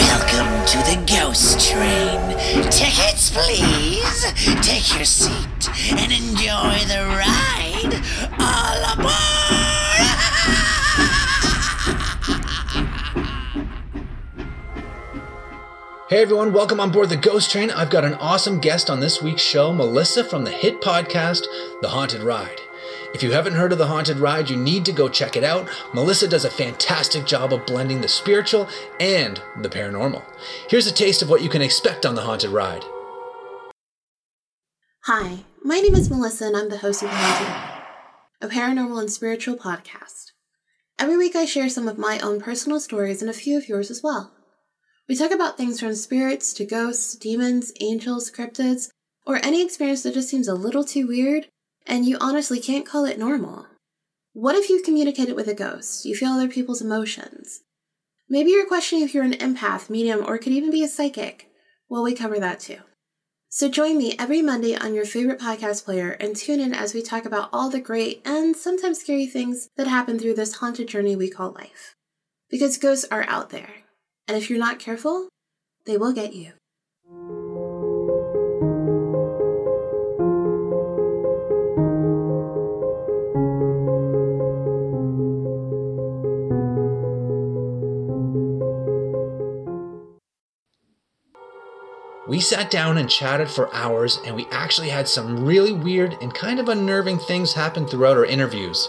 Welcome to the Ghost Train. Tickets, please. Take your seat and enjoy the ride. All aboard! Hey everyone, welcome on board the Ghost Train. I've got an awesome guest on this week's show, Melissa from the hit podcast, The Haunted Ride. If you haven't heard of The Haunted Ride, you need to go check it out. Melissa does a fantastic job of blending the spiritual and the paranormal. Here's a taste of what you can expect on The Haunted Ride. Hi, my name is Melissa and I'm the host of The Haunted Ride, a paranormal and spiritual podcast. Every week I share some of my own personal stories and a few of yours as well. We talk about things from spirits to ghosts, demons, angels, cryptids, or any experience that just seems a little too weird and you honestly can't call it normal. What if you've communicated with a ghost? You feel other people's emotions. Maybe you're questioning if you're an empath, medium, or could even be a psychic. Well, we cover that too. So join me every Monday on your favorite podcast player and tune in as we talk about all the great and sometimes scary things that happen through this haunted journey we call life. Because ghosts are out there. And if you're not careful, they will get you. We sat down and chatted for hours, and we actually had some really weird and kind of unnerving things happen throughout our interviews.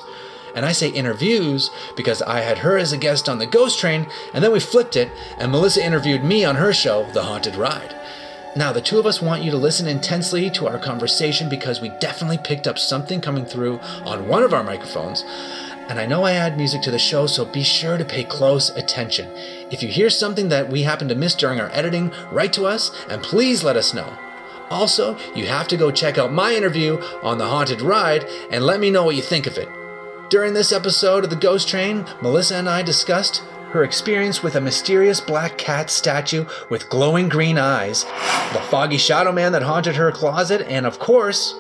And I say interviews because I had her as a guest on the Ghost Train, and then we flipped it, and Melissa interviewed me on her show, The Haunted Ride. Now, the two of us want you to listen intensely to our conversation because we definitely picked up something coming through on one of our microphones. And I know I add music to the show, so be sure to pay close attention. If you hear something that we happen to miss during our editing, write to us and please let us know. Also, you have to go check out my interview on The Haunted Ride and let me know what you think of it. During this episode of The Ghost Train, Melissa and I discussed her experience with a mysterious black cat statue with glowing green eyes, the foggy shadow man that haunted her closet, and of course,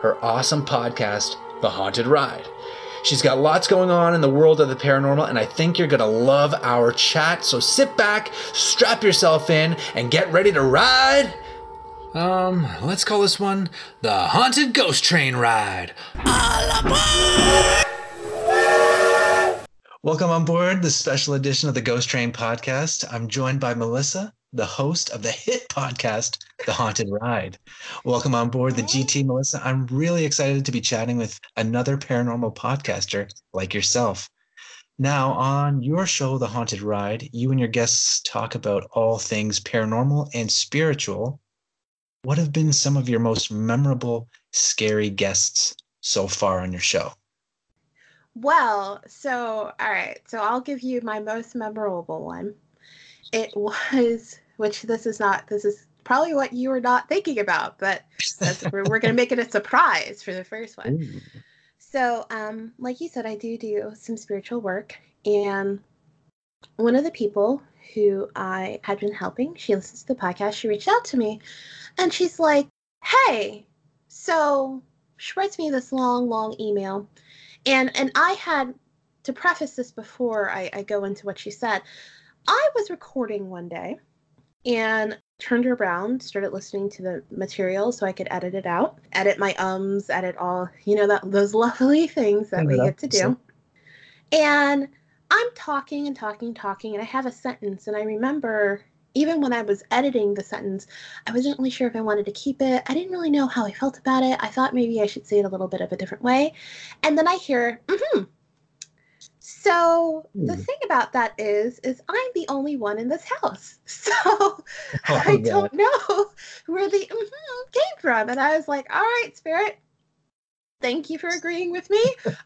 her awesome podcast, The Haunted Ride. She's got lots going on in the world of the paranormal, and I think you're gonna love our chat. So sit back, strap yourself in, and get ready to ride. Um, let's call this one the Haunted Ghost Train Ride. All aboard! Welcome on board the special edition of the Ghost Train podcast. I'm joined by Melissa, the host of the hit podcast, The Haunted Ride. Welcome on board the GT, Melissa. I'm really excited to be chatting with another paranormal podcaster like yourself. Now, on your show, The Haunted Ride, you and your guests talk about all things paranormal and spiritual. What have been some of your most memorable, scary guests so far on your show? Well, so, all right. So I'll give you my most memorable one. It was, which this is not, this is probably what you were not thinking about, but that's, we're, we're going to make it a surprise for the first one. Ooh. So, um, like you said, I do do some spiritual work, and one of the people who I had been helping, she listens to the podcast. She reached out to me, and she's like, "Hey," so she writes me this long, long email, and and I had to preface this before I, I go into what she said. I was recording one day, and turned her around, started listening to the material so I could edit it out, edit my ums, edit all, you know, that those lovely things that we get to do. And I'm talking and talking, talking, and I have a sentence, and I remember even when I was editing the sentence, I wasn't really sure if I wanted to keep it. I didn't really know how I felt about it. I thought maybe I should say it a little bit of a different way. And then I hear, mm-hmm. So the Hmm. thing about that is, is I'm the only one in this house. So Oh, I God. don't know where the mhm came from. And I was like, all right, spirit, thank you for agreeing with me.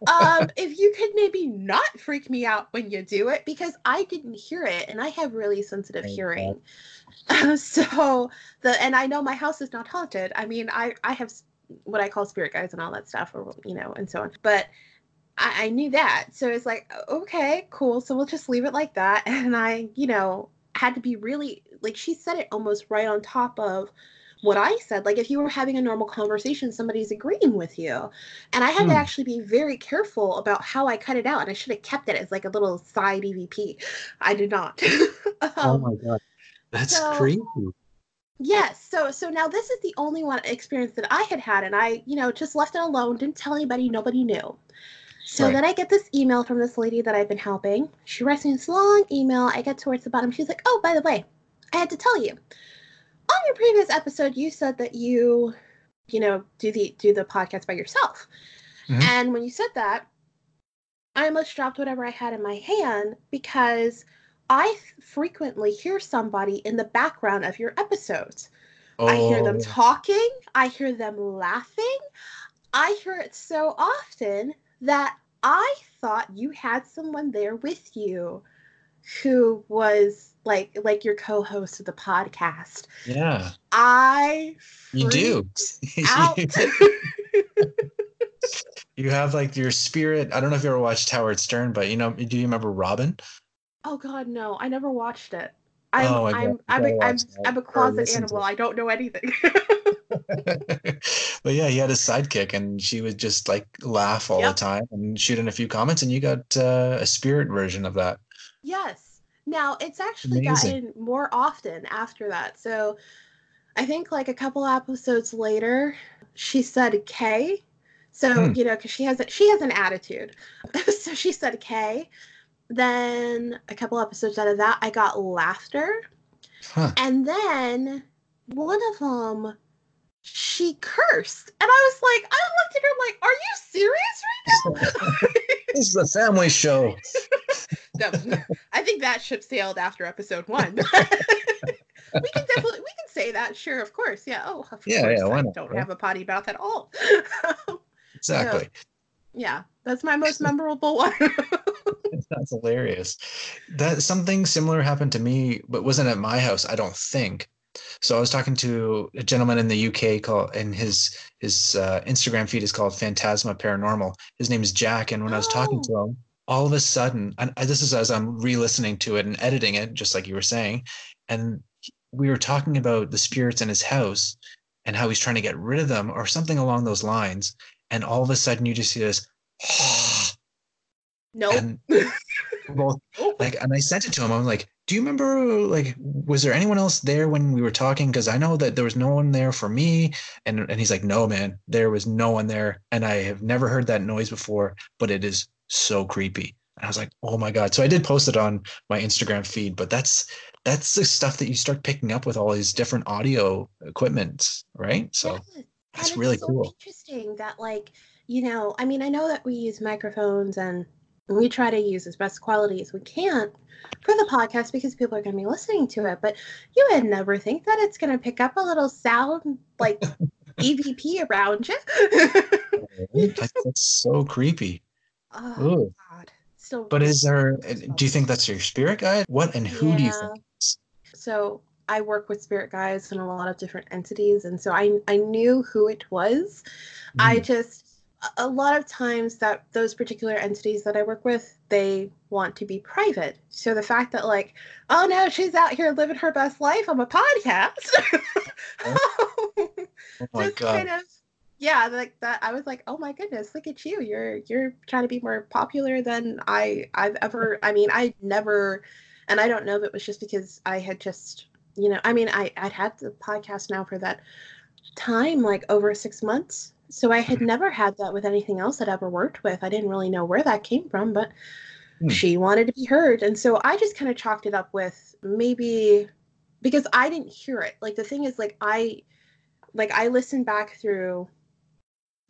Um, if you could maybe not freak me out when you do it, because I didn't hear it and I have really sensitive Thank hearing. so the and I know my house is not haunted. I mean, I I have what I call spirit guides and all that stuff, or you know, and so on. But I, I knew that, so it's like okay, cool. So we'll just leave it like that. And I, you know, had to be really like she said it almost right on top of what I said. Like if you were having a normal conversation, somebody's agreeing with you. And I had Hmm. to actually be very careful about how I cut it out. And I should have kept it as like a little side EVP. I did not. oh um, my god, that's so- creepy. Yes. So so now this is the only one experience that I had had, and I you know just left it alone, didn't tell anybody, nobody knew. So Right. then I get this email from this lady that I've been helping. She writes me this long email. I get towards the bottom. She's like, "Oh, by the way, I had to tell you. On your previous episode, you said that you, you know, do the do the podcast by yourself. Mhm. And when you said that, I almost dropped whatever I had in my hand because I frequently hear somebody in the background of your episodes. I hear them Oh, talking, I hear them laughing. I hear it so often that I thought you had someone there with you who was like like your co-host of the podcast. yeah, I you do. out. you have like your spirit. I don't know if you ever watched Howard Stern, but you know, do you remember Robin? oh god, no. I never watched it. I'm Oh I'm I'm a, I'm, I'm a closet animal. I don't know anything. but yeah, he had a sidekick, and she would just like laugh all Yep. the time and shoot in a few comments, and you got uh, a spirit version of that. Yes. Now it's actually Amazing. gotten more often after that. So I think like a couple episodes later, she said K. So Hmm. you know, because she has a, she has an attitude. so she said K. Then a couple episodes out of that, I got laughter, Huh. and then one of them, she cursed, and I was like, I looked at her like, "Are you serious right now?" This is a family show. No, I think that ship sailed after episode one. we can definitely we can say that, sure, of course. Yeah. Oh, of Yeah, course. yeah, why I don't right? have a potty mouth at all. Exactly. yeah, that's my most memorable one. That's hilarious. That something similar happened to me, but wasn't at my house, I don't think. So I was talking to a gentleman in the UK called, and his his uh, Instagram feed is called Phantasma Paranormal. His name is Jack, and when I was talking to him, all of a sudden, and this is as I'm re-listening to it and editing it, just like you were saying, and we were talking about the spirits in his house and how he's trying to get rid of them or something along those lines. And all of a sudden, you just see this. nope. and both Nope. like and i sent it to him i'm like do you remember like was there anyone else there when we were talking because i know that there was no one there for me and and he's like no man there was no one there and i have never heard that noise before but it is so creepy and i was like oh my god so i did post it on my instagram feed but that's that's the stuff that you start picking up with all these different audio equipment right so Yes. that's really so cool. Interesting that like you know, I mean, I know that we use microphones and we try to use as best quality as we can for the podcast because people are going to be listening to it. But you would never think that it's going to pick up a little sound like EVP around you. Like, that's so creepy oh Ooh. God! So, But is there? Do you think that's your spirit guide? What and who do you think? so I work with spirit guides and a lot of different entities, and so I I knew who it was. I Mm, just a- lot of times that those particular entities that I work with, they want to be private. So the fact that like, oh no, she's out here living her best life on a podcast. oh my just god! kind of yeah, like that I was like, oh my goodness, look at you. You're you're trying to be more popular than I I've ever I mean, I never and I don't know if it was just because I had just you know, I mean I, I'd had the podcast now for that time, like over six months. So I had Mhm. never had that with anything else I'd ever worked with. I didn't really know where that came from, but Hmm. she wanted to be heard. And so I just kind of chalked it up with maybe because I didn't hear it. Like the thing is like I like I listened back through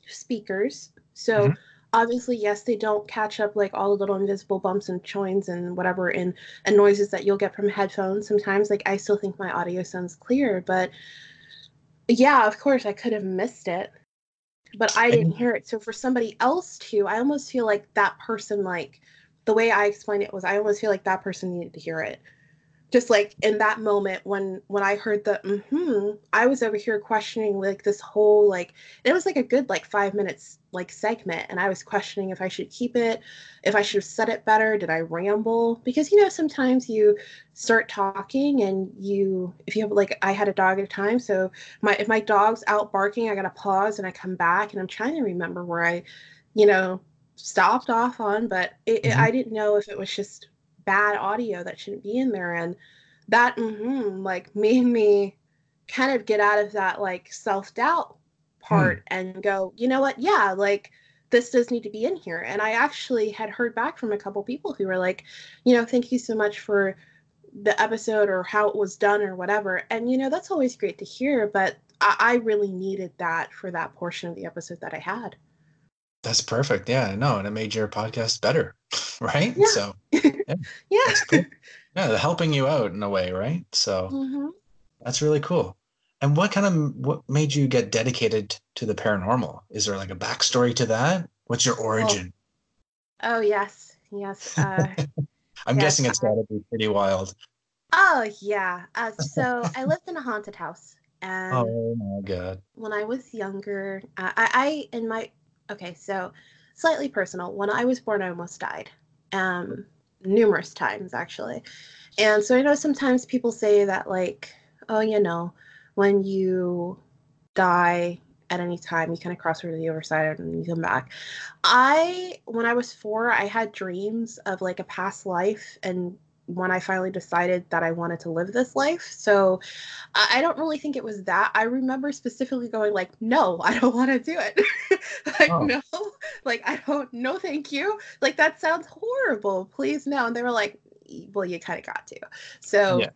speakers. So Mhm. obviously yes, they don't catch up like all the little invisible bumps and choins and whatever and and noises that you'll get from headphones. Sometimes like I still think my audio sounds clear, but yeah, of course I could have missed it. But I didn't hear it. So for somebody else to, I almost feel like that person like the way I explained it was I almost feel like that person needed to hear it. Just like in that moment when when i heard the mm-hmm i was over here questioning like this whole like it was like a good like five minutes like segment and i was questioning if i should keep it if i should have said it better did i ramble because you know sometimes you start talking and you if you have like i had a dog at a time so my if my dog's out barking i gotta pause and i come back and i'm trying to remember where i you know stopped off on but it, mm-hmm. it, i didn't know if it was just bad audio that shouldn't be in there and that mm-hmm, like made me kind of get out of that like self-doubt part hmm. and go you know what yeah like this does need to be in here and i actually had heard back from a couple people who were like you know thank you so much for the episode or how it was done or whatever and you know that's always great to hear but I, I really needed that for that portion of the episode that i had that's perfect. Yeah, no, and it made your podcast better, right? Yeah. So, yeah, yeah. Cool. yeah, helping you out in a way, right? So, mm-hmm. that's really cool. And what kind of what made you get dedicated to the paranormal? Is there like a backstory to that? What's your origin? Oh, oh yes, yes. Uh, I'm yes, guessing it's got to be pretty wild. Oh yeah. Uh, so I lived in a haunted house, and oh my god. When I was younger, uh, I, I in my okay, so slightly personal. When I was born, I almost died, um, numerous times actually. And so I know sometimes people say that, like, oh, you know, when you die at any time, you kind of cross over to the other side and you come back. I, when I was four, I had dreams of like a past life and when I finally decided that I wanted to live this life. So I don't really think it was that. I remember specifically going like, no, I don't want to do it. like, oh. no, like I don't no thank you. Like that sounds horrible. Please no. And they were like, well, you kind of got to. So yeah.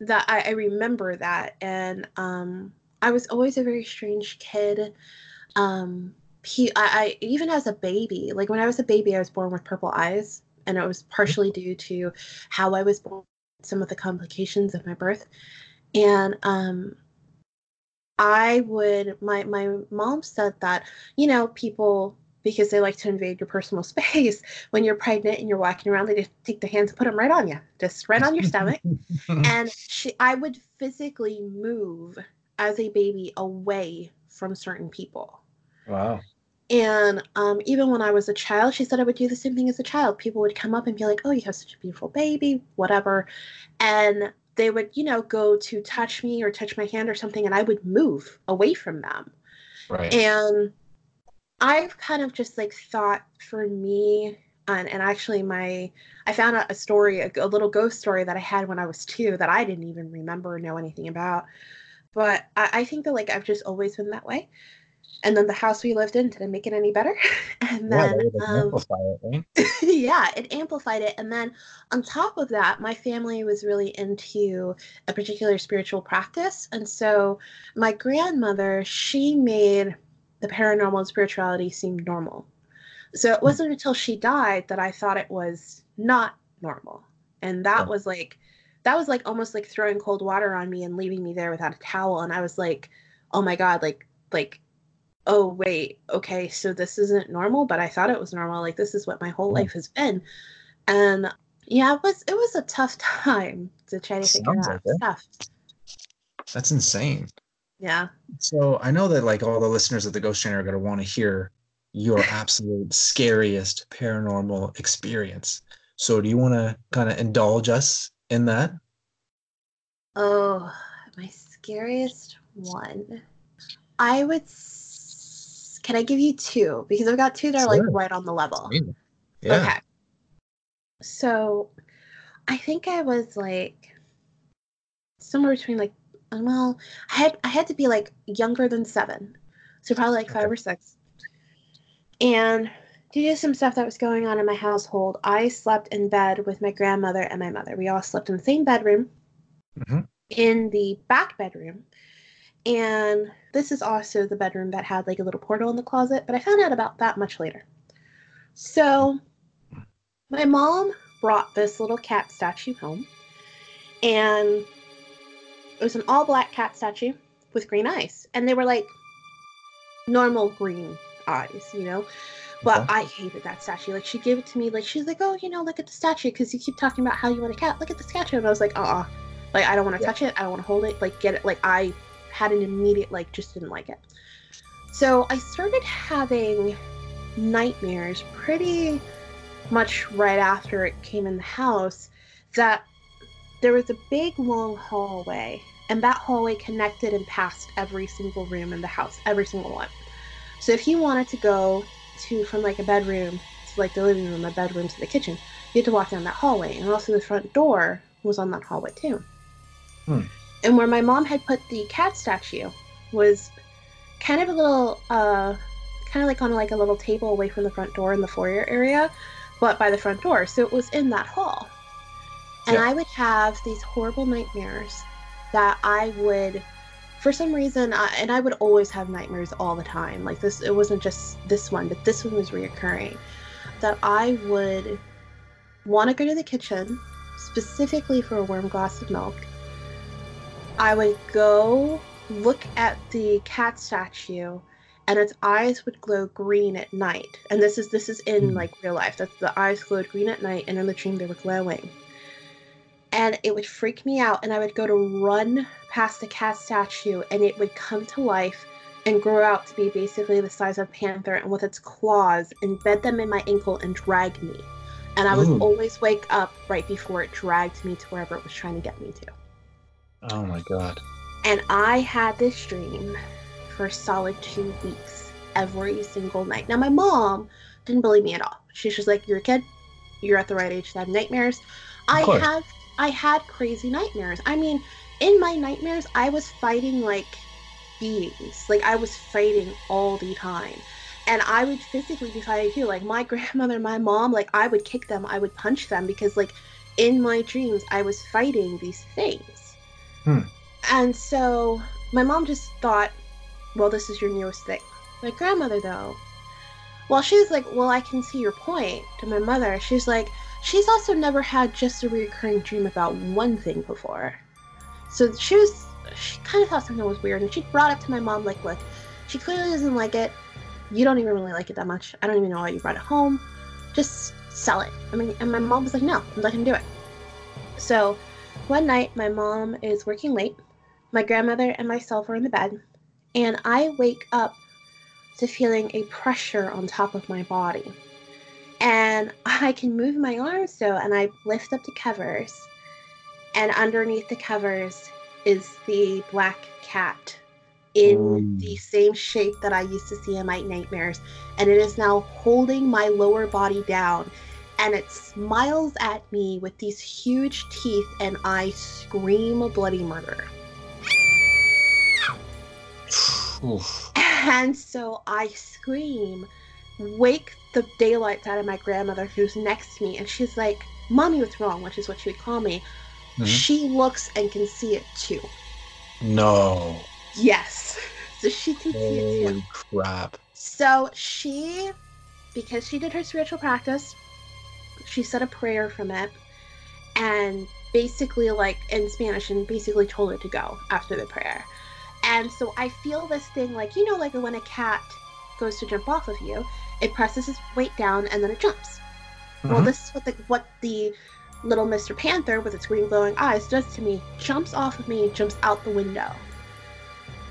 that I, I remember that. And um I was always a very strange kid. Um he I, I even as a baby, like when I was a baby, I was born with purple eyes and it was partially due to how I was born, some of the complications of my birth. And um, I would, my, my mom said that, you know, people, because they like to invade your personal space, when you're pregnant and you're walking around, they just take their hands and put them right on you, just right on your stomach. and she, I would physically move as a baby away from certain people. Wow. And um, even when I was a child, she said I would do the same thing as a child. People would come up and be like, "Oh, you have such a beautiful baby," whatever, and they would, you know, go to touch me or touch my hand or something, and I would move away from them. Right. And I've kind of just like thought for me, and, and actually my, I found out a story, a, a little ghost story that I had when I was two that I didn't even remember or know anything about. But I, I think that like I've just always been that way and then the house we lived in didn't make it any better. And then yeah, um, it, right? yeah it amplified it. And then on top of that my family was really into a particular spiritual practice. And so my grandmother she made the paranormal and spirituality seem normal. So it hmm. wasn't until she died that i thought it was not normal. And that was like that was like almost like throwing cold water on me and leaving me there without a towel. And i was like oh my god like like oh wait okay so this isn't normal but i thought it was normal like this is what my whole hmm. life has been. And yeah it was it was a tough time to try to figure out like stuff. That's insane. Yeah. So i know that like all the listeners of the ghost trainer are going to want to hear your absolute scariest paranormal experience. So do you want to kind of indulge us in that? Oh my scariest one. I would can I give you two? Because I've got two that are like right on the level. Yeah. Okay. So I think I was like somewhere between like well, I had I had to be like younger than seven. So probably like five or six. And due to some stuff that was going on in my household, I slept in bed with my grandmother and my mother. We all slept in the same bedroom. Mm-hmm. In the back bedroom, and this is also the bedroom that had like a little portal in the closet, but I found out about that much later. So my mom brought this little cat statue home, and it was an all black cat statue with green eyes. And they were like normal green eyes, you know? But Okay. I hated that statue. Like she gave it to me. Like she's like, oh, you know, look at the statue because you keep talking about how you want a cat. Look at the statue, and I was like, uh, uh like I don't want to Yeah. touch it. I don't want to hold it. Like get it. Like I had an immediate like just didn't like it. So I started having nightmares pretty much right after it came in the house. That there was a big long hallway, and that hallway connected and passed every single room in the house, every single one. So if you wanted to go to from like a bedroom to like the living room, a bedroom to the kitchen, you had to walk down that hallway, and also the front door was on that hallway too. Hmm. And where my mom had put the cat statue was kind of a little, uh, kind of like on like a little table away from the front door in the foyer area, but by the front door. So it was in that hall. And Yeah. I would have these horrible nightmares that I would, for some reason, I, and I would always have nightmares all the time. Like this, it wasn't just this one, but this one was reoccurring. That I would want to go to the kitchen, specifically for a warm glass of milk. I would go look at the cat statue and its eyes would glow green at night. And this is this is in Hmm. like real life. That the eyes glowed green at night and in the dream they were glowing. And it would freak me out and I would go to run past the cat statue and it would come to life and grow out to be basically the size of a panther and with its claws embed them in my ankle and drag me. And I would Ooh. always wake up right before it dragged me to wherever it was trying to get me to. Oh my god. And I had this dream for solid two weeks every single night. Now, my mom didn't believe me at all. She's just like, You're a kid. You're at the right age to have nightmares. I have I had crazy nightmares. I mean, in my nightmares, I was fighting like beings. Like I was fighting all the time. And I would physically be fighting too. Like my grandmother, my mom, like I would kick them, I would punch them because like in my dreams I was fighting these things. Hmm. And so my mom just thought, well, this is your newest thing. My grandmother, though, well, she was like, well, I can see your point to my mother. She's like, she's also never had just a recurring dream about one thing before. So she was, she kind of thought something was weird. And she brought up to my mom, like, look, she clearly doesn't like it. You don't even really like it that much. I don't even know why you brought it home. Just sell it. I mean, and my mom was like, no, let him do it. So one night, my mom is working late. My grandmother and myself are in the bed, and I wake up to feeling a pressure on top of my body. And I can move my arms though, and I lift up the covers, and underneath the covers is the black cat in Mm. the same shape that I used to see in my nightmares. And it is now holding my lower body down. And it smiles at me with these huge teeth, and I scream bloody murder. Oof. And so I scream, wake the daylights out of my grandmother who's next to me, and she's like, Mommy, what's wrong? Which is what she would call me. Mhm. She looks and can see it too. No. Yes. So she can see it too. Holy crap. So she, because she did her spiritual practice, she said a prayer from it and basically, like in Spanish, and basically told it to go after the prayer. And so I feel this thing like, you know, like when a cat goes to jump off of you, it presses its weight down and then it jumps. Well, Mhm. this is what the, what the little Mr. Panther with its green glowing eyes does to me. Jumps off of me, jumps out the window.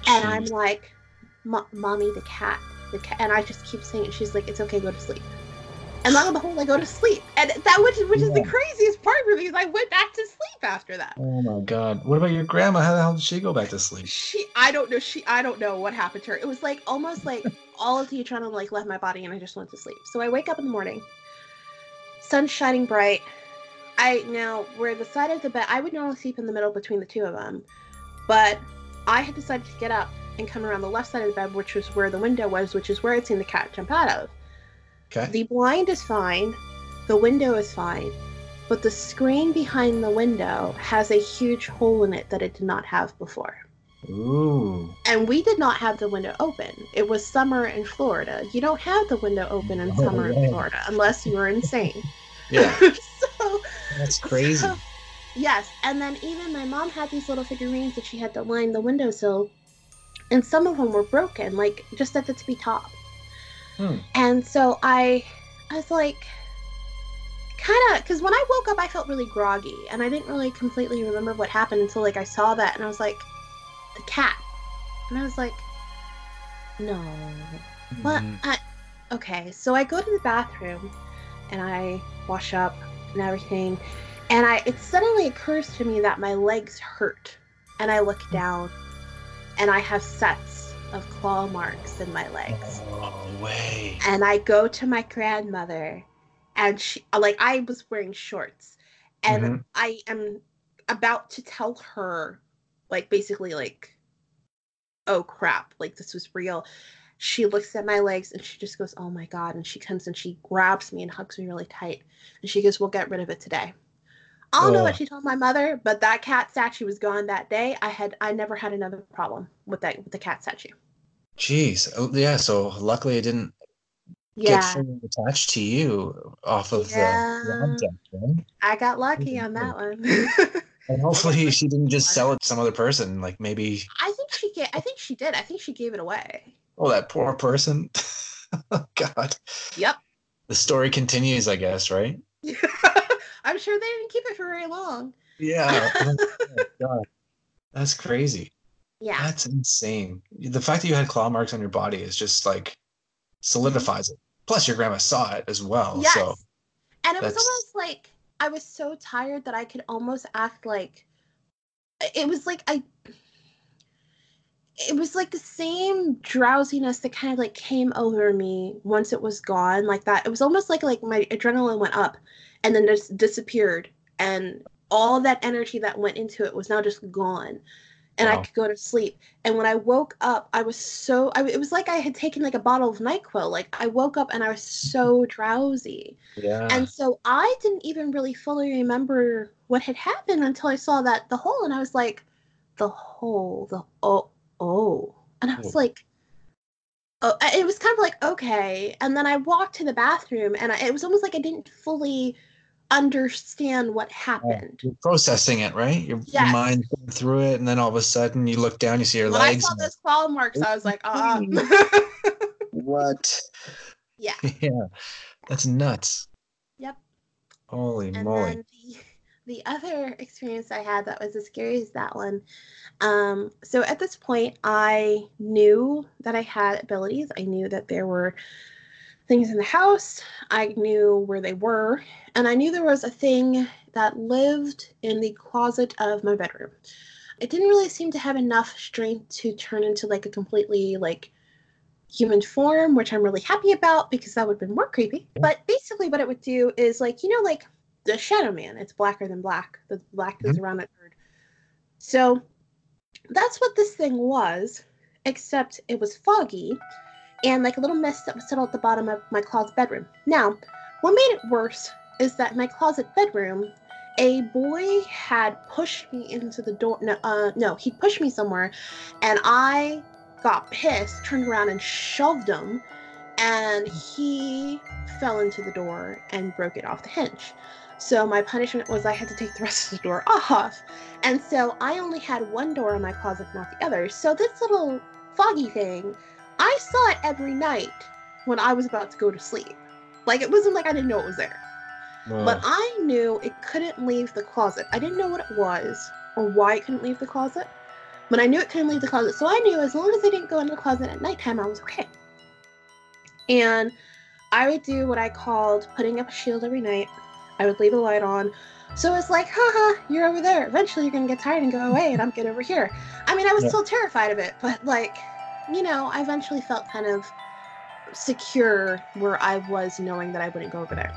And I'm like, mommy, the cat, the cat, and I just keep saying it. She's like, it's okay, go to sleep. And lo and behold, I go to sleep, and that which which is the craziest part for me is I went back to sleep after that. Oh my god. What about your grandma? How the hell did she go back to sleep? She, I don't know, she, I don't know what happened to her. It was like almost like all of the adrenaline like left my body, and I just went to sleep. So I wake up in the morning, sun's shining bright. I now where the side of the bed, I would normally sleep in the middle between the two of them, but I had decided to get up and come around the left side of the bed, which was where the window was, which is where I'd seen the cat jump out of. Okay. The blind is fine, the window is fine, but the screen behind the window has a huge hole in it that it did not have before. Ooh. And we did not have the window open. It was summer in Florida. You don't have the window open in Oh, summer in. Florida unless you are insane. Yeah. so, That's crazy. so- yes, and then even my mom had these little figurines that she had to line the windowsill, and some of them were broken, like just at the tippy top. Hmm. And so I, I was like, kind of, because when I woke up, I felt really groggy, and I didn't really completely remember what happened until like I saw that, and I was like, the cat, and I was like, no, what? Mhm. I, okay, so I go to the bathroom, and I wash up and everything, and I it suddenly occurs to me that my legs hurt, and I look down, and I have sets of claw marks in my legs Oh, way. and I go to my grandmother, and she like I was wearing shorts, and Mhm. I am about to tell her, like basically like, oh crap, like this was real. She looks at my legs and she just goes, "Oh my god!" And she comes and she grabs me and hugs me really tight, and she goes, "We'll get rid of it today." I don't know what she told my mother, but that cat statue was gone that day. I had I never had another problem with that with the cat statue. Jeez. Oh, yeah. So luckily it didn't get Yeah, fully attached to you off of Yeah. the object, right? I got lucky on that one. And hopefully she didn't just sell it to some other person. Like maybe, I think she gave. I think she did. I think she gave it away. oh, that poor person. oh, God. Yep. The story continues, I guess, right? I'm sure they didn't keep it for very long. Yeah. Oh, God. That's crazy. Yeah. That's insane. The fact that you had claw marks on your body is just like solidifies it. Plus, your grandma saw it as well. yes. So, and it was almost like I was so tired that I could almost act like it was like I. It was like the same drowsiness that kind of like came over me once it was gone, like that. It was almost like like my adrenaline went up, and then just disappeared, and all that energy that went into it was now just gone, and I could go to sleep. And when I woke up, I was so I, it was like I had taken like a bottle of Nyquil. Like I woke up and I was so drowsy. yeah. And so I didn't even really fully remember what had happened until I saw that the hole, and I was like, the hole, the oh, oh, and I was Oh. like, oh, it was kind of like okay. And then I walked to the bathroom, and I, it was almost like I didn't fully understand what happened. You're processing it, right? Your, your Yes. mind's going through it, and then all of a sudden you look down, you see your when I legs. saw those claw marks, I was like, uh, What? yeah. yeah, that's nuts. Yep. Holy And moly! the, the other experience I had that was as scary as that one. Um, so at this point, I knew that I had abilities. I knew that there were things in the house. I knew where they were. And I knew there was a thing that lived in the closet of my bedroom. It didn't really seem to have enough strength to turn into like a completely like human form, which I'm really happy about because that would have been more creepy. But basically, what it would do is like, you know, like the Shadow Man, it's blacker than black. The black goes mm-hmm. around a third. So that's what this thing was, except it was foggy and like a little mess that was settled at the bottom of my closet bedroom. Now, what made it worse is that my closet bedroom, a boy had pushed me into the door. No, uh, no, he pushed me somewhere, and I got pissed, turned around and shoved him, and he fell into the door and broke it off the hinge. So my punishment was I had to take the rest of the door off. And so I only had one door in my closet, not the other. So this little foggy thing, I saw it every night when I was about to go to sleep. Like it wasn't like I didn't know it was there. But I knew it couldn't leave the closet. I didn't know what it was or why it couldn't leave the closet. But I knew it couldn't leave the closet. So I knew as long as I didn't go into the closet at nighttime, I was okay. And I would do what I called putting up a shield every night. I would leave a light on. So it's like, haha, you're over there. Eventually you're gonna get tired and go away and I'm get over here. I mean, I was Yeah. still terrified of it, but like, you know, I eventually felt kind of secure where I was knowing that I wouldn't go over there.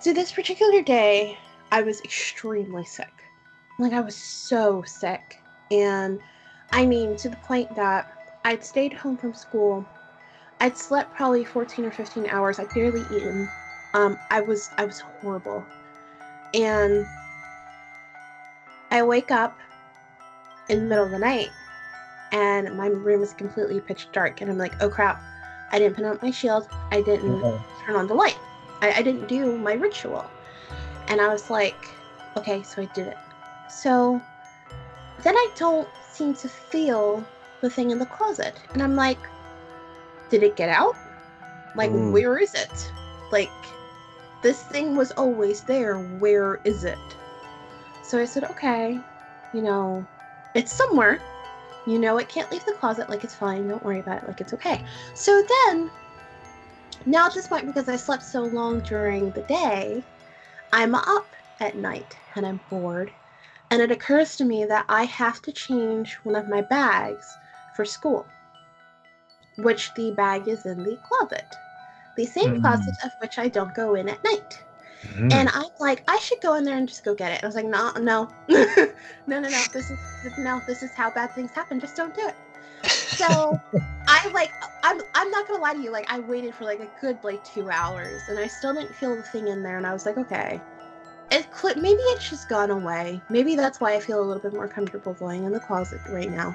So this particular day, I was extremely sick. Like I was so sick. And I mean to the point that I'd stayed home from school. I'd slept probably 14 or 15 hours. I'd barely eaten. Um, I was I was horrible. And I wake up in the middle of the night and my room is completely pitch dark and I'm like, oh crap, I didn't put up my shield. I didn't Uh-oh. turn on the light. I, I didn't do my ritual. And I was like, okay, so I did it. So then I don't seem to feel the thing in the closet. And I'm like, did it get out? Like, Mm. where is it? Like, this thing was always there. Where is it? So I said, okay, you know, it's somewhere. You know, it can't leave the closet. Like, it's fine. Don't worry about it. Like, it's okay. So then, now at this point, because I slept so long during the day, I'm up at night and I'm bored. And it occurs to me that I have to change one of my bags for school, which the bag is in the closet, the same Mm. closet of which I don't go in at night. Mm. And I'm like, I should go in there and just go get it. I was like, no, no, no, no, no. This is no. This is how bad things happen. Just don't do it. So I like, I'm, I'm not gonna lie to you. Like, I waited for like a good like two hours, and I still didn't feel the thing in there. And I was like, okay, it cl- maybe it's just gone away. Maybe that's why I feel a little bit more comfortable going in the closet right now.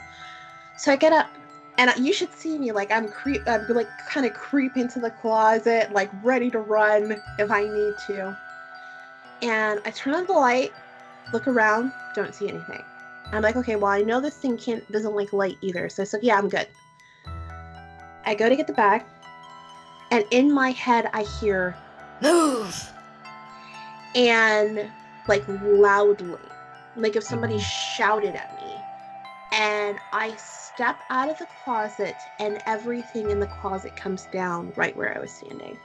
So I get up, and you should see me. Like I'm creep, I'm like kind of creep into the closet, like ready to run if I need to. And I turn on the light, look around, don't see anything. I'm like, okay, well I know this thing can't doesn't like light either. So I said, yeah, I'm good. I go to get the bag, and in my head I hear Move! and like loudly, like if somebody Mhm. shouted at me. And I step out of the closet, and everything in the closet comes down right where I was standing.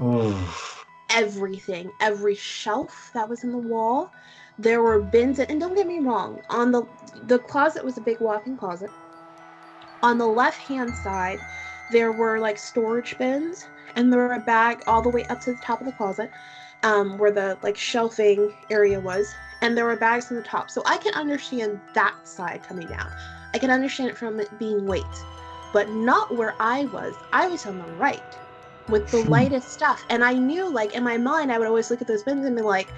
Oof. Everything, every shelf that was in the wall, there were bins. And don't get me wrong, on the the closet was a big walk-in closet. On the left-hand side, there were like storage bins, and there were a bag all the way up to the top of the closet, um, where the like shelving area was, and there were bags on the top. So I can understand that side coming down. I can understand it from it being weight, but not where I was. I was on the right with the Hmm. lightest stuff, and I knew like in my mind I would always look at those bins and be like.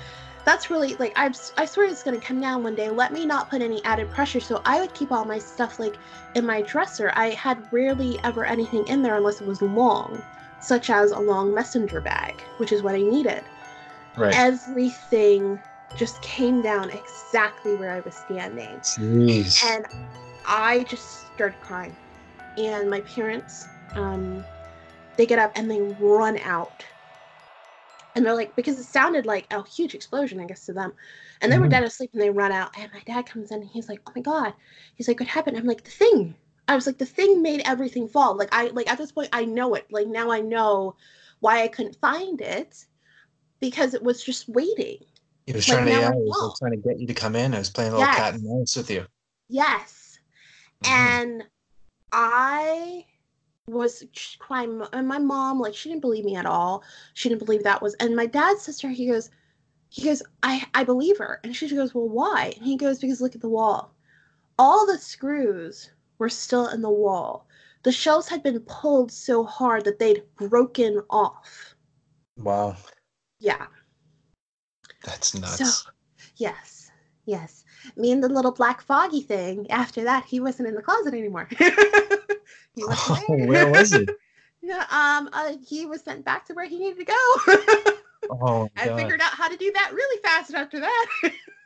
That's really like I I swear it's gonna come down one day. Let me not put any added pressure. So I would keep all my stuff like in my dresser. I had rarely ever anything in there unless it was long, such as a long messenger bag, which is what I needed Right. everything just came down exactly where I was standing. Jeez. And I just started crying. And my parents, um, they get up and they run out. And they're like, because it sounded like a huge explosion, I guess, to them. And they were Mhm. dead asleep and they run out. And my dad comes in and he's like, oh my God. He's like, what happened? I'm like, the thing. I was like, the thing made everything fall. Like, I, like, at this point, I know it. Like, now I know why I couldn't find it because it was just waiting. he was like, trying to, yeah, I he was trying to get you to come in. I was playing a little cat and mouse with you. Yes. Mhm. And I was crying. And my mom, like, she didn't believe me at all. She didn't believe that was. And my dad's sister, he goes, he goes, I, I believe her. And she goes, well, why? And he goes, because look at the wall. All the screws were still in the wall. The shelves had been pulled so hard that they'd broken off. Wow. Yeah. That's nuts. Yes. Yes. Me and the little black foggy thing. After that, he wasn't in the closet anymore. he wasn't. Where was he? Yeah, um, uh, he was sent back to where he needed to go. Oh, I God. figured out how to do that really fast after that.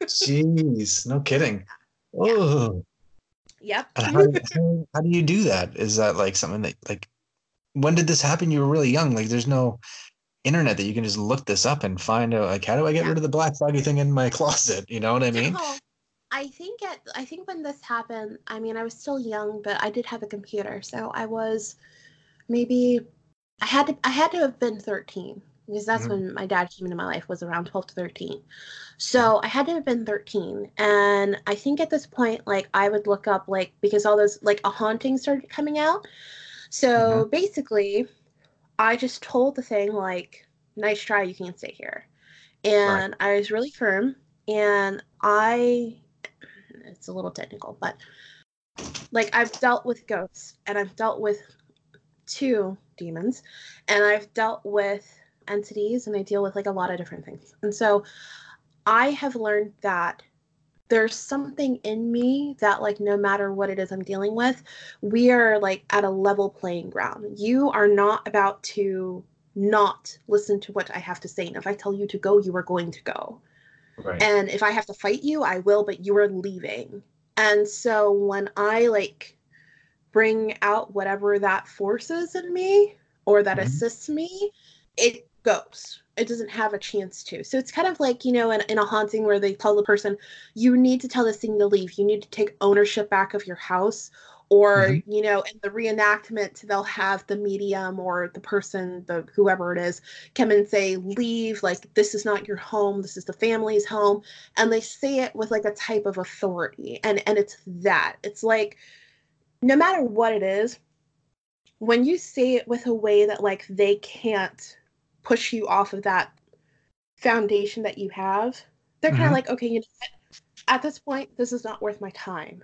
Jeez. No kidding. Oh. yep. How, how, how do you do that? Is that like something that like when did this happen? You were really young. Like there's no internet that you can just look this up and find out like how do I get Yeah. rid of the black foggy thing in my closet? You know what I mean? No, I think at I think when this happened, I mean I was still young, but I did have a computer, so I was maybe I had to I had to have been 13 because that's Mhm. when my dad came into my life was around 12 to 13. So I had to have been 13 and I think at this point like I would look up like because all those like a haunting started coming out. So basically I just told the thing like nice try you can't stay here. And I was really firm and I it's a little technical, but like I've dealt with ghosts and I've dealt with two demons and I've dealt with entities and I deal with like a lot of different things. And so I have learned that there's something in me that like no matter what it is I'm dealing with, we are like at a level playing ground. You are not about to not listen to what I have to say. And if I tell you to go, you are going to go. Right. And if I have to fight you, I will, but you are leaving. And so when I like bring out whatever that force is in me, or that Mhm. assists me, it goes. It doesn't have a chance to. So it's kind of like, you know, in, in a haunting where they tell the person, you need to tell this thing to leave. You need to take ownership back of your house. Or, Mhm. you know, in the reenactment, they'll have the medium or the person, the whoever it is, come and say, leave, like, this is not your home, this is the family's home. And they say it with like a type of authority. And and it's that. It's like no matter what it is, when you say it with a way that like they can't push you off of that foundation that you have, they're kind of like, okay, you know what? At this point, this is not worth my time.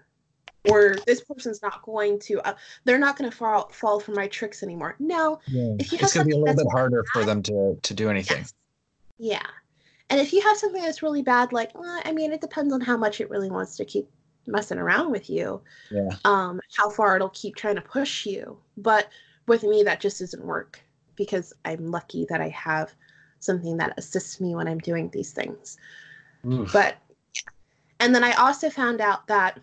Or this person's not going to, uh, they're not going to fall fall for my tricks anymore. No, Yeah. If you have It's going to be a little bit harder for them to, to do anything. Yes. Yeah. And if you have something that's really bad, like, well, I mean, it depends on how much it really wants to keep messing around with you, Yeah. um, how far it'll keep trying to push you. But with me, that just doesn't work because I'm lucky that I have something that assists me when I'm doing these things. Oof. But, and then I also found out that,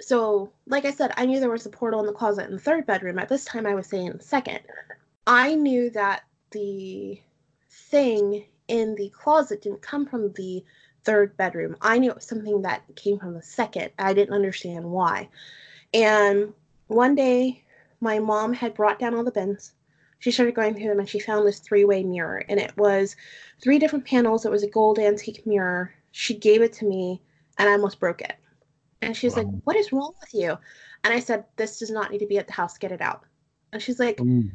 so like I said, I knew there was a portal in the closet in the third bedroom. At this time, I was saying the second. I knew that the thing in the closet didn't come from the third bedroom. I knew it was something that came from the second. I didn't understand why. And one day, my mom had brought down all the bins. She started going through them and she found this three way mirror. And it was three different panels. It was a gold antique mirror. She gave it to me and I almost broke it. And she's like, What is wrong with you? And I said, This does not need to be at the house. Get it out. And she's like, Ooh.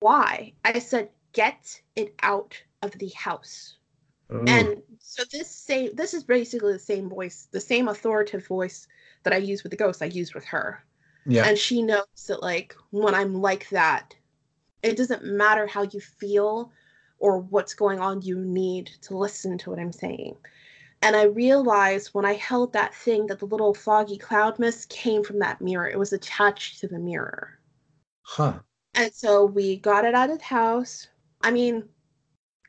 Why? I said, Get it out of the house. Ooh. And so this same this is basically the same voice, the same authoritative voice that I use with the ghost I use with her. yeah. And she knows that like when I'm like that, it doesn't matter how you feel or what's going on, you need to listen to what I'm saying. And I realized when I held that thing that the little foggy cloud mist came from that mirror. It was attached to the mirror. Huh. And so we got it out of the house. I mean,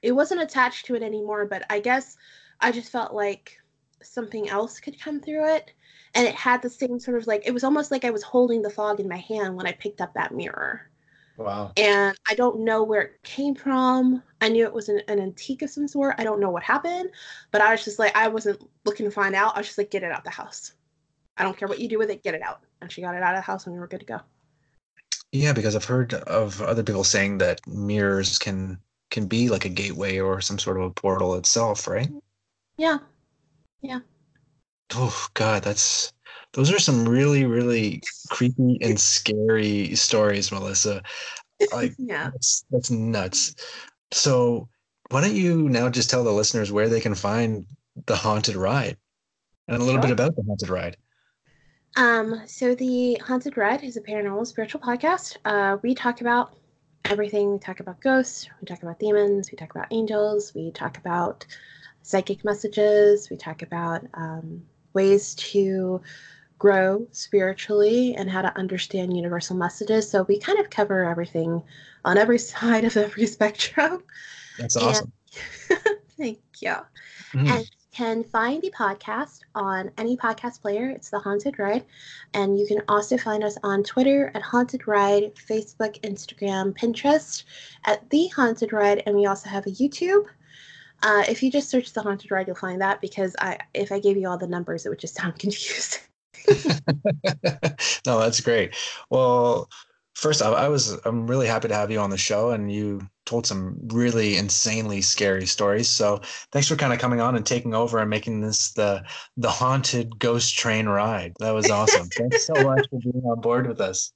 it wasn't attached to it anymore, but I guess I just felt like something else could come through it. And it had the same sort of like, it was almost like I was holding the fog in my hand when I picked up that mirror. Wow. And I don't know where it came from. I knew it was an, an antique of some sort. I don't know what happened, but I was just like, I wasn't looking to find out. I was just like, get it out the house. I don't care what you do with it, get it out. And she got it out of the house and we were good to go. Yeah, because I've heard of other people saying that mirrors can can be like a gateway or some sort of a portal itself, right? Yeah. Yeah. Oh God, that's those are some really, really creepy and scary stories, Melissa. Like Yeah. that's that's nuts. So why don't you now just tell the listeners where they can find the haunted ride and a little bit about the haunted ride? Um, so the Haunted Ride is a paranormal spiritual podcast. Uh, we talk about everything. We talk about ghosts, we talk about demons, we talk about angels, we talk about psychic messages, we talk about um, ways to grow spiritually and how to understand universal messages. So we kind of cover everything on every side of every spectrum. That's awesome. Thank you. Mhm. And you can find the podcast on any podcast player. It's The Haunted Ride. And you can also find us on Twitter at Haunted Ride, Facebook, Instagram, Pinterest at The Haunted Ride. And we also have a YouTube. Uh, if you just search The Haunted Ride, you'll find that because I, if I gave you all the numbers, it would just sound confusing. no, that's great. Well, first off, I was I'm really happy to have you on the show, and you told some really insanely scary stories. So thanks for kind of coming on and taking over and making this the the haunted ghost train ride. That was awesome. thanks so much for being on board with us.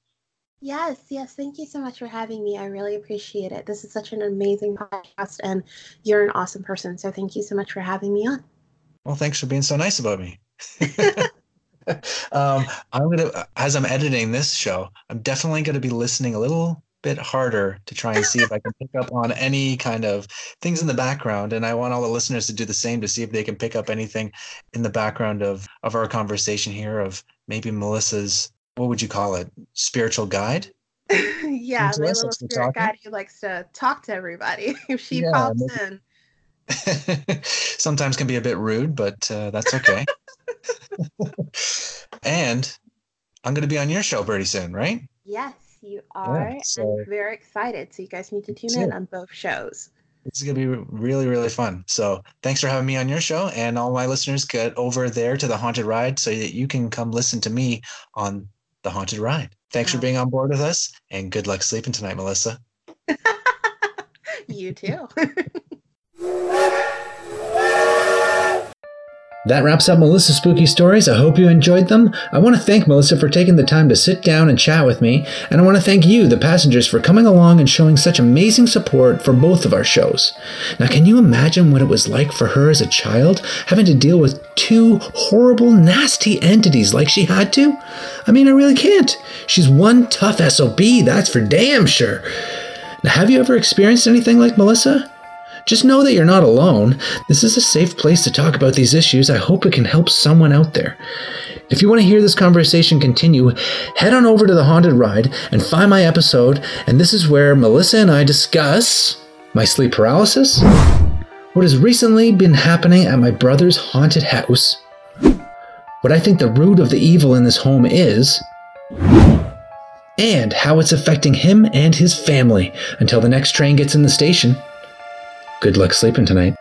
Yes, yes. Thank you so much for having me. I really appreciate it. This is such an amazing podcast, and you're an awesome person. So thank you so much for having me on. Well, thanks for being so nice about me. um, I'm gonna, as I'm editing this show, I'm definitely gonna be listening a little bit harder to try and see if I can pick up on any kind of things in the background. And I want all the listeners to do the same to see if they can pick up anything in the background of of our conversation here of maybe Melissa's what would you call it spiritual guide. yeah, my little spirit guide who likes to talk to everybody. if she Yeah, pops maybe- in, Sometimes can be a bit rude, but uh, that's okay. And I'm going to be on your show pretty soon, right? yes, you are. Yeah, so I'm very excited. So you guys need to tune in on both shows. This is going to be really, really fun. So thanks for having me on your show. And all my listeners get over there to the Haunted Ride so that you can come listen to me on the Haunted Ride. Thanks for being on board with us. And good luck sleeping tonight, Melissa. you too. That wraps up Melissa's spooky stories. I hope you enjoyed them. I want to thank Melissa for taking the time to sit down and chat with me, and I want to thank you, the passengers, for coming along and showing such amazing support for both of our shows. Now, can you imagine what it was like for her as a child, having to deal with two horrible, nasty entities like she had to? I mean, I really can't. She's one tough SOB, that's for damn sure. Now, have you ever experienced anything like Melissa? Just know that you're not alone. This is a safe place to talk about these issues. I hope it can help someone out there. If you want to hear this conversation continue, head on over to the Haunted Ride and find my episode. And this is where Melissa and I discuss my sleep paralysis, what has recently been happening at my brother's haunted house, what I think the root of the evil in this home is, and how it's affecting him and his family until the next train gets in the station. Good luck sleeping tonight.